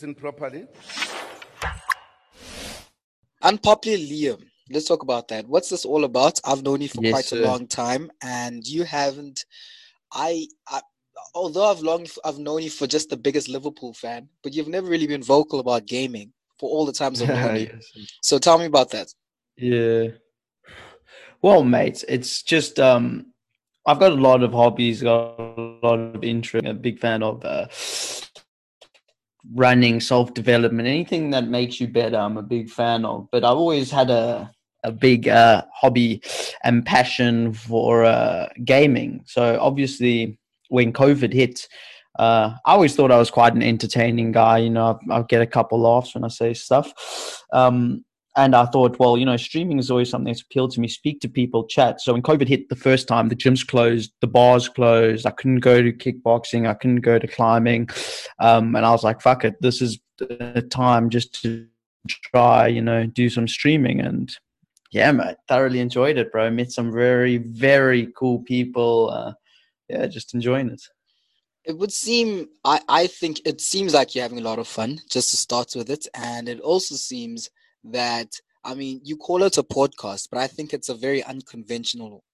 listen properly. Unpopular Liam. Let's talk about that. What's this all about? I've known you for Yes, quite sir. a long time, and you haven't. I, I, although I've long, I've known you for just the biggest Liverpool fan, but you've never really been vocal about gaming for all the times I've known you. Yes. So tell me about that. Yeah. Well, mate, it's just um I've got a lot of hobbies, got a lot of interest. I'm a big fan of uh running, self-development, anything that makes you better. I'm a big fan of. But I've always had a a big uh hobby and passion for uh gaming. So obviously when COVID hit, uh, I always thought I was quite an entertaining guy. You know, I, I get a couple laughs when I say stuff. Um, and I thought, well, you know, streaming is always something that's appealed to me. Speak to people, chat. So when COVID hit the first time, the gyms closed, the bars closed. I couldn't go to kickboxing. I couldn't go to climbing. Um, and I was like, fuck it, this is the time just to try, you know, do some streaming. And yeah, mate, thoroughly enjoyed it, bro. Met some very, very cool people. Uh, yeah, just enjoying it. It would seem, I, I think it seems like you're having a lot of fun just to start with it. And it also seems that, I mean, you call it a podcast, but I think it's a very unconventional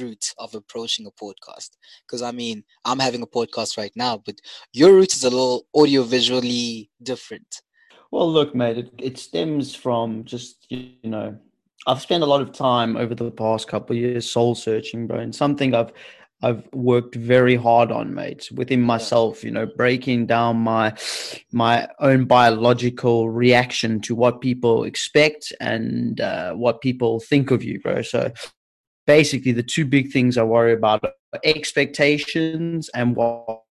route of approaching a podcast. Because, I mean, I'm having a podcast right now, but your route is a little audio visually different. Well, look, mate, it, it stems from just, you know, I've spent a lot of time over the past couple of years soul searching, bro, and something I've I've worked very hard on, mate, within myself, you know, breaking down my my own biological reaction to what people expect and uh, what people think of you, bro. So basically the two big things I worry about are expectations and what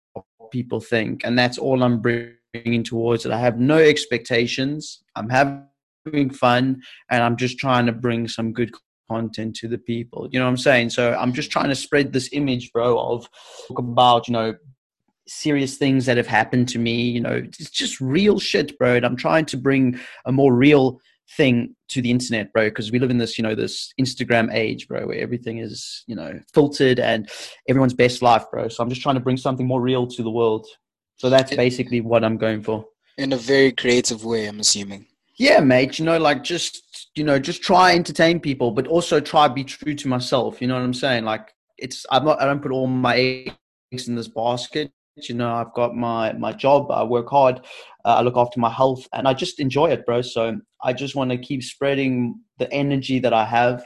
people think. And that's all I'm bringing towards it. I have no expectations. I'm having fun and I'm just trying to bring some good content to the people. You know what I'm saying? So I'm just trying to spread this image, bro, of talk about, you know, serious things that have happened to me. You know, it's just real shit, bro. And I'm trying to bring a more real thing to the internet, bro, because we live in this, you know, this Instagram age, bro, where everything is, you know, filtered and everyone's best life, bro. So I'm just trying to bring something more real to the world. So that's basically what I'm going for. In a very creative way, I'm assuming. Yeah, mate. You know, like just you know, just try entertain people, but also try be true to myself. You know what I'm saying? Like it's I'm not I don't put all my eggs in this basket. You know, I've got my my job. I work hard. Uh, I look after my health, and I just enjoy it, bro. So I just want to keep spreading the energy that I have,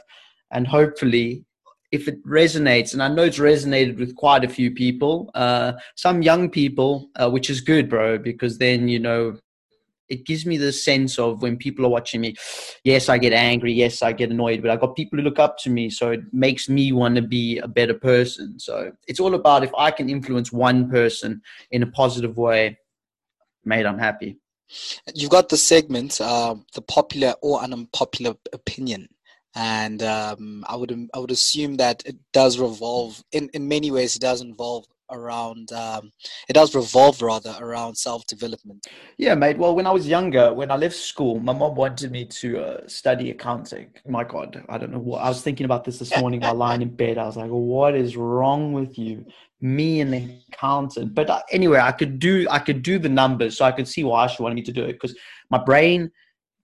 and hopefully, if it resonates, and I know it's resonated with quite a few people, uh, some young people, uh, which is good, bro, because then you know it gives me the sense of when people are watching me yes i get angry yes i get annoyed but i've got people who look up to me so it makes me want to be a better person so it's all about if i can influence one person in a positive way mate i'm happy You've got the segment, uh, the popular or unpopular opinion, and um, I would I would assume that it does revolve in in many ways. It does involve around um, it does revolve rather around self development. Yeah, mate. Well, when I was younger, when I left school, my mom wanted me to uh, study accounting. My God, I don't know what. I was thinking about this this morning while lying in bed. I was like, "What is wrong with you, me, an accountant?" But uh, anyway, I could do I could do the numbers, so I could see why she wanted me to do it because my brain,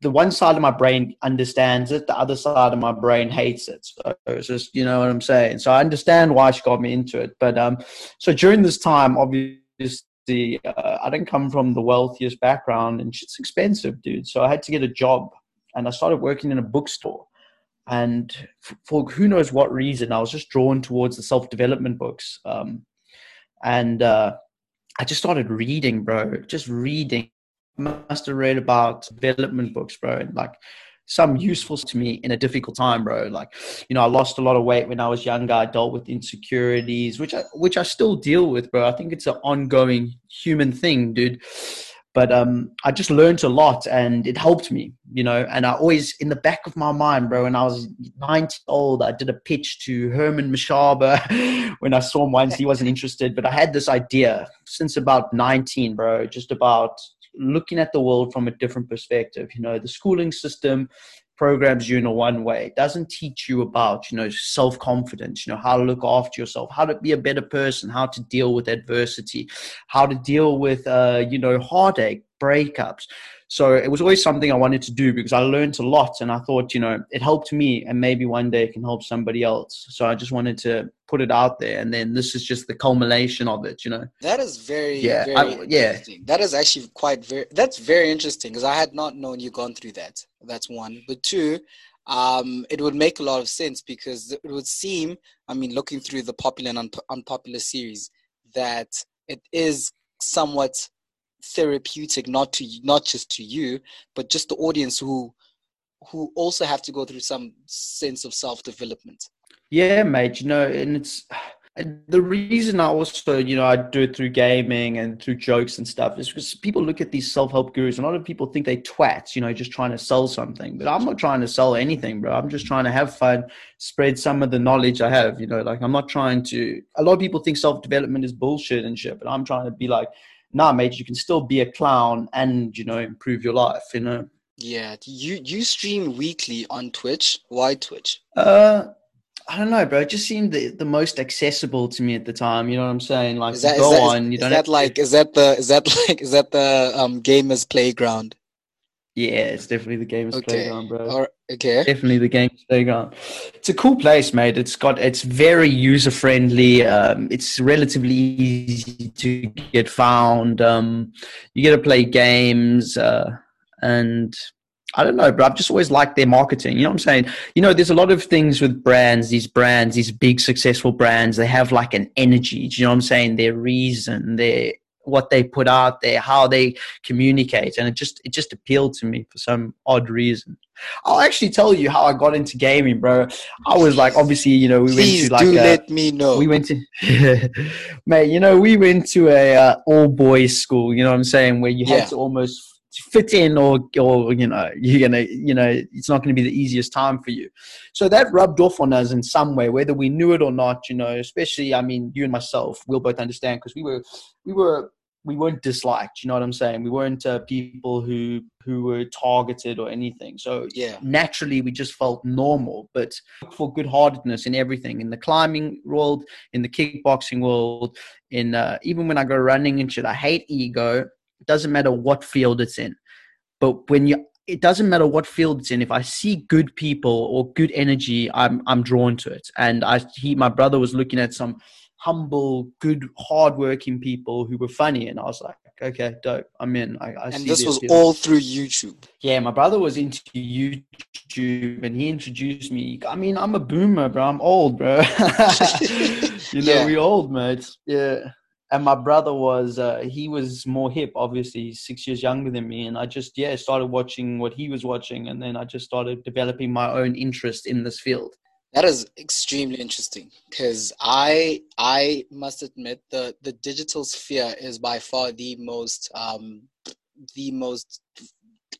the one side of my brain understands it, the other side of my brain hates it. So it's just you know what I'm saying. So I understand why she got me into it. But um, so during this time, obviously uh, I didn't come from the wealthiest background, and shit's expensive, dude. So I had to get a job, and I started working in a bookstore. And for who knows what reason, I was just drawn towards the self development books. Um, and uh, I just started reading, bro. Just reading. Must have read about development books, bro. And like some useful to me in a difficult time, bro. Like, you know, I lost a lot of weight when I was younger. I dealt with insecurities, which I which I still deal with, bro. I think it's an ongoing human thing, dude. But um, I just learned a lot, and it helped me, you know. And I always, in the back of my mind, bro, when I was 19 old, I did a pitch to Herman Mashaba when I saw him once. He wasn't interested, but I had this idea since about 19, bro, just about looking at the world from a different perspective. You know, the schooling system programs you in a one way. It doesn't teach you about, you know, self confidence, you know, how to look after yourself, how to be a better person, how to deal with adversity, how to deal with, uh, you know, heartache. breakups. So it was always something I wanted to do because I learned a lot and I thought, you know, it helped me and maybe one day it can help somebody else. So I just wanted to put it out there. And then this is just the culmination of it, you know. That is very, yeah, very I, yeah. That is actually quite very, that's very interesting because I had not known you gone through that. That's one. But two, um, it would make a lot of sense because it would seem, I mean, looking through the popular and un- unpopular series, that it is somewhat therapeutic not to not just to you but just the audience who who also have to go through some sense of self development yeah mate you know and it's the reason I also, you know, I do it through gaming and through jokes and stuff is because people look at these self-help gurus and a lot of people think they twats, you know, just trying to sell something. But I'm not trying to sell anything, bro. I'm just trying to have fun, spread some of the knowledge I have, you know, like I'm not trying to a lot of people think self-development is bullshit and shit, but I'm trying to be like, nah, mate, you can still be a clown and you know improve your life. You know. Yeah, you you stream weekly on Twitch. Why Twitch? Uh, I don't know, bro. It just seemed the, the most accessible to me at the time. You know what I'm saying? Like, is that, go is that, on. You don't. Is that like? To... Is that the? Is that like? Is that the um gamers playground? Yeah, it's definitely the gamers okay. playground, bro. okay. Definitely the gamers playground. It's a cool place, mate. It's got it's very user friendly. Um, it's relatively easy to get found. Um, you get to play games, uh, and I don't know, bro. I've just always liked their marketing. You know what I'm saying? You know, there's a lot of things with brands, these brands, these big successful brands, they have like an energy. Do you know what I'm saying? Their reason, their what they put out there, how they communicate, and it just it just appealed to me for some odd reason. I'll actually tell you how I got into gaming, bro. I was like, obviously, you know, we Please went to like, do a, let me know. We went to, mate, you know, we went to a uh, all boys school. You know what I'm saying, where you had to almost fit in or or you know you're gonna you know it's not going to be the easiest time for you. So that rubbed off on us in some way whether we knew it or not you know especially i mean you and myself we'll both understand because we were we were we weren't disliked you know what i'm saying? We weren't uh, people who who were targeted or anything. So yeah. naturally we just felt normal but for good heartedness in everything in the climbing world in the kickboxing world in uh, even when i go running and shit i hate ego it doesn't matter what field it's in. But when you it doesn't matter what field it's in. If I see good people or good energy, I'm I'm drawn to it. And I he my brother was looking at some humble, good, hardworking people who were funny, and I was like, okay, dope, I'm in. I, I and this was all through YouTube. Yeah, my brother was into YouTube, and he introduced me. I mean, I'm a boomer, bro. I'm old, bro. you know, yeah. we old, mate. Yeah and my brother was uh, he was more hip obviously six years younger than me. And i just yeah started watching what he was watching. And then i just started developing my own interest in this field. That is extremely interesting because i i must admit the the digital sphere is by far the most um the most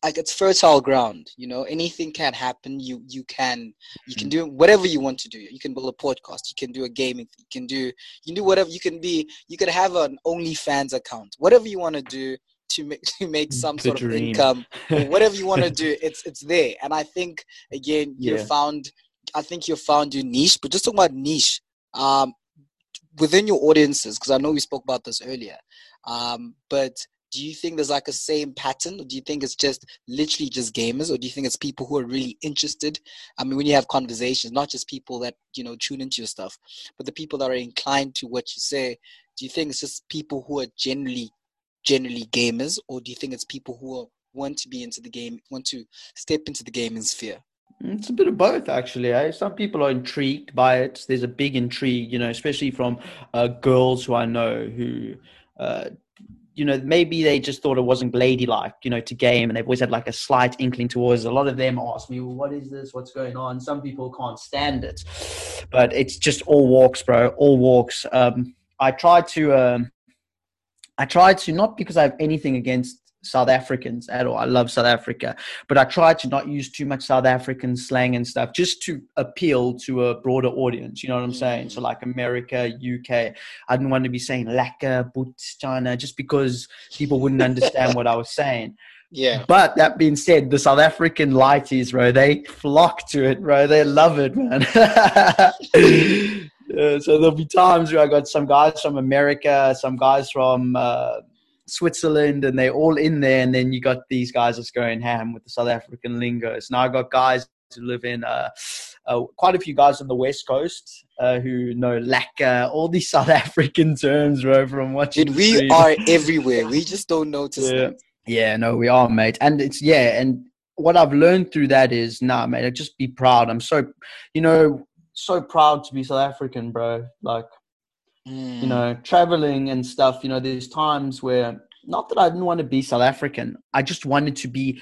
like it's fertile ground you know anything can happen you you can you can mm. do whatever you want to do you can build a podcast you can do a gaming you can do you can do whatever you can be you can have an onlyfans account whatever you want to do to make to make some sort dream. of income whatever you want to do it's it's there and i think again you yeah. found i think you found your niche but just talking about niche um within your audiences because i know we spoke about this earlier um but do you think there's like a same pattern or do you think it's just literally just gamers or do you think it's people who are really interested i mean when you have conversations not just people that you know tune into your stuff but the people that are inclined to what you say do you think it's just people who are generally generally gamers or do you think it's people who are, want to be into the game want to step into the gaming sphere it's a bit of both, actually. Eh? Some people are intrigued by it. There's a big intrigue, you know, especially from uh, girls who I know who uh, you know, maybe they just thought it wasn't ladylike, you know, to game, and they've always had like a slight inkling towards. A lot of them ask me, "Well, what is this? What's going on?" Some people can't stand it, but it's just all walks, bro. All walks. Um, I try to, um, I try to not because I have anything against South Africans at all. I love South Africa, but I try to not use too much South African slang and stuff just to appeal to a broader audience. You know what I'm saying? So, like America, UK, I didn't want to be saying Lekker, Boots, China, just because people wouldn't understand what I was saying. Yeah. But that being said, the South African lighties, bro, they flock to it, bro. They love it, man. yeah, so there'll be times where I got some guys from America, some guys from. Uh, Switzerland, and they're all in there. And then you got these guys that's going ham with the South African lingo. lingos. Now I got guys who live in uh, uh, quite a few guys on the West Coast uh, who know lekker, all these South African terms, bro, from watching. Dude, we are everywhere. We just don't notice yeah. them. Yeah, no, we are, mate. And it's yeah, and what I've learned through that is, nah, mate, I just be proud. I'm so, you know, so proud to be South African, bro. Like, Mm. you know, traveling and stuff. You know, there's times where not that I didn't want to be South African. I just wanted to be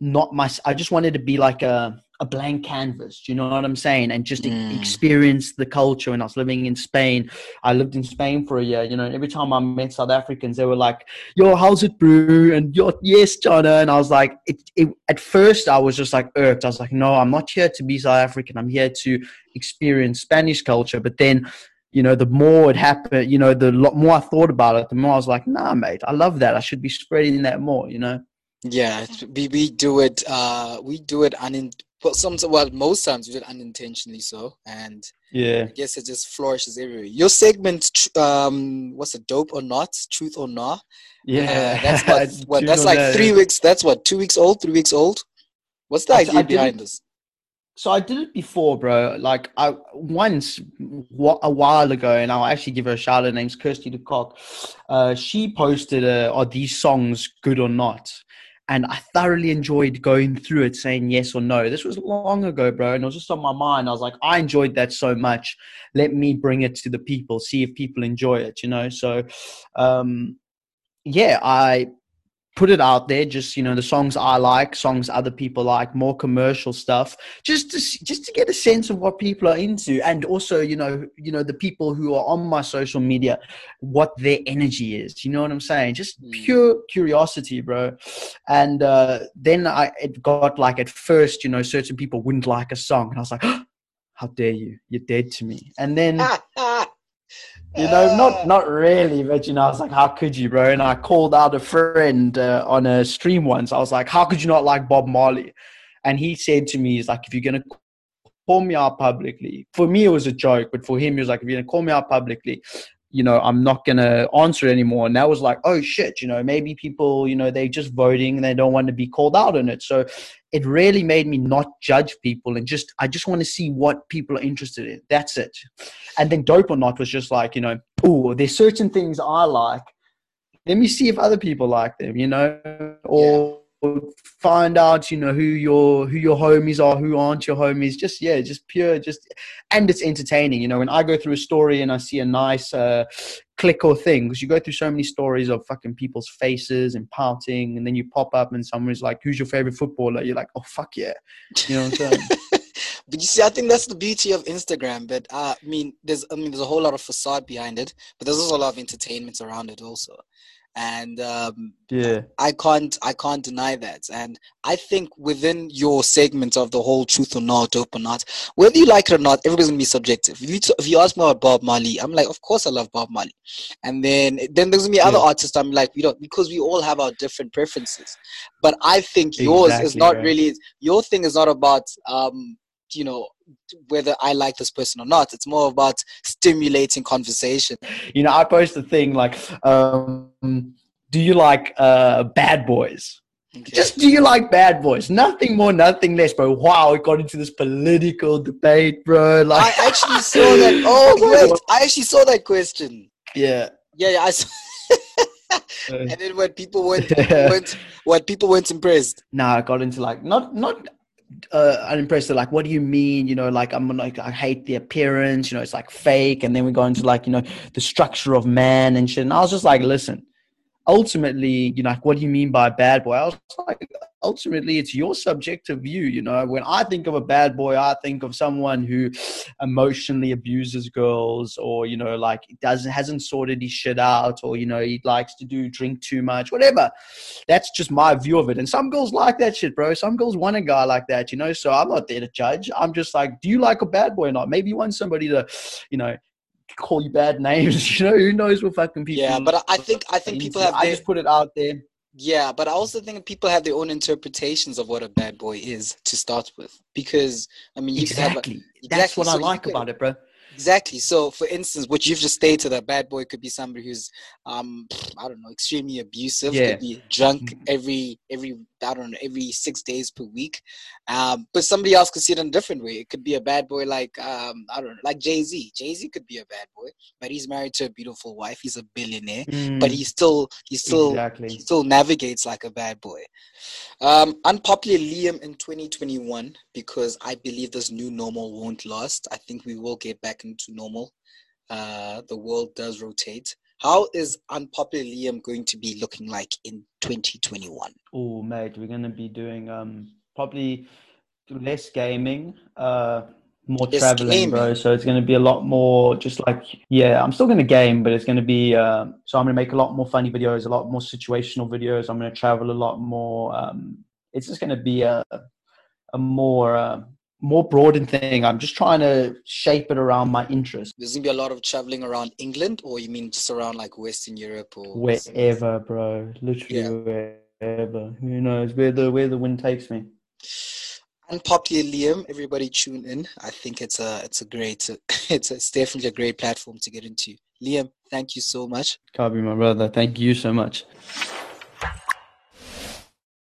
not my. I just wanted to be like a a blank canvas. Do you know what I'm saying? And just Mm. experience the culture. When I was living in Spain, I lived in Spain for a year. You know, and every time I met South Africans, they were like, "Yo, how's it, bro?" And yo, yes, Jonna. And I was like, it, it, at first, I was just like irked. I was like, no, I'm not here to be South African. I'm here to experience Spanish culture. But then. You know, the more it happened, you know, the lot more I thought about it, the more I was like, nah, mate, I love that. I should be spreading that more, you know? Yeah, we we do it. Uh, we do it unin. Well, some well, most times we do it unintentionally. So, and Yeah. I guess it just flourishes everywhere. Your segment, um, what's it, dope or not, truth or not? Yeah. Uh, that's what, what that's like that. three weeks. That's what two weeks old, three weeks old. What's the I- idea I behind this? So I did it before, bro. Like I once a while ago, and I'll actually give her a shout out. Her name's Kirsty DeCock. Uh, she posted, uh, "Are these songs good or not?" And I thoroughly enjoyed going through it, saying yes or no. This was long ago, bro, and it was just on my mind. I was like, I enjoyed that so much. Let me bring it to the people, see if people enjoy it. You know, so um, yeah, I put it out there just you know the songs i like songs other people like more commercial stuff just to just to get a sense of what people are into and also you know you know the people who are on my social media what their energy is you know what i'm saying? Just Mm. pure curiosity bro. And uh then i it got like at first you know certain people wouldn't like a song and i was like how dare you? You're dead to me. And then you know, not not really, but you know, I was like, how could you, bro? And I called out a friend uh, on a stream once. I was like, how could you not like Bob Marley? And he said to me, he's like, if you're gonna call me out publicly, for me it was a joke, but for him he was like, if you're gonna call me out publicly, you know, I'm not gonna answer anymore. And that was like, oh shit, you know, maybe people, you know, they're just voting and they don't want to be called out on it. So it really made me not judge people and just I just want to see what people are interested in. That's it. And then dope or not was just like, you know, oh, there's certain things I like. Let me see if other people like them, you know, or find out, you know, who your who your homies are, who aren't your homies. Just yeah, just pure, just and it's entertaining. You know, when I go through a story and I see a nice uh, click or thing, because you go through so many stories of fucking people's faces and pouting, and then you pop up and someone's like, "Who's your favorite footballer?" You're like, "Oh fuck yeah," you know what I'm saying? but you see, I think that's the beauty of Instagram. But uh, I mean, there's I mean, there's a whole lot of facade behind it, but there's also a lot of entertainment around it also. And um, yeah. I can't I can't deny that. And I think within your segment of the whole truth or not, dope or not, whether you like it or not, everybody's gonna be subjective. If you t- if you ask me about Bob Marley, I'm like, of course I love Bob Marley. And then then there's gonna be other Yeah. artists I'm like, we don't because we all have our different preferences. But I think yours is not right. really your thing is not about um you know whether I like this person or not. It's more about stimulating conversation. You know, I post a thing like, um, "Do you like uh, bad boys?" Okay. Just do you like bad boys? Nothing more, nothing less, bro. Wow, it got into this political debate, bro. Like, I actually saw that. Oh wait, I actually saw that question. yeah. Yeah, yeah. I saw. and then when people weren't, Yeah. weren't what people weren't impressed. Nah, I got into like not not uh unimpressed. Like, what do you mean? You know, like I'm like I hate the appearance. You know, it's like fake. And then we go into like you know the structure of man and shit. And I was just like, listen. Ultimately, you know, like, what do you mean by bad boy? I was like, ultimately, it's your subjective view. You know, when I think of a bad boy, I think of someone who emotionally abuses girls, or you know, like doesn't hasn't sorted his shit out, or you know, he likes to do drink too much, whatever that's just my view of it. And some girls like that shit, bro. Some girls want a guy like that, you know. So I'm not there to judge. I'm just like, do you like a bad boy or not? Maybe you want somebody to, you know, call you bad names. You know, who knows what fucking people. Yeah, but I- I think I think people have I just put it out there. Yeah, but I also think people have their own interpretations of what a bad boy is to start with. Because I mean, you could have a, Exactly. That's what I so you like could- about it, bro. Exactly. So, for instance, what you've just stated, a bad boy could be somebody who's, um, I don't know, extremely abusive. Yeah. Could be drunk Mm. every every I don't know every six days per week. Um, but somebody else could see it in a different way. It could be a bad boy like um, I don't know, like Jay Z. Jay Z could be a bad boy, but he's married to a beautiful wife. He's a billionaire, but Mm, he still he still exactly. he still navigates like a bad boy. Um, unpopular Liam in 2021 because I believe this new normal won't last. I think we will get back into normal. Uh, the world does rotate. How is unpopular Liam going to be looking like in 2021? Oh, mate, we're gonna be doing um probably less gaming, uh, more Less traveling, bro. So it's gonna be a lot more just like yeah, I'm still gonna game, but it's gonna be uh, so I'm gonna make a lot more funny videos, a lot more situational videos. I'm gonna travel a lot more. Um, it's just gonna be a a more uh, more broadened thing. I'm just trying to shape it around my interests. There's gonna be a lot of traveling around England, or you mean just around like Western Europe or Wherever, bro. Literally wherever. Who knows where the where the wind takes me. Unpopular Liam, everybody tune in. I think it's a it's a great it's, it's definitely a great platform to get into. Liam, thank you so much. Kabi, my brother, thank you so much.